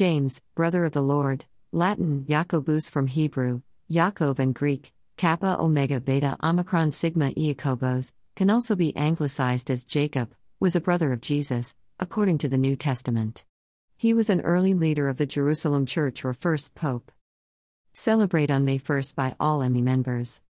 James, brother of the Lord, Latin, Jacobus from Hebrew, Yaakov and Greek, Kappa Omega Beta Omicron Sigma Iacobos, can also be anglicized as Jacob, was a brother of Jesus, according to the New Testament. He was an early leader of the Jerusalem Church or First Pope. Celebrate on May 1st by all Emmy members.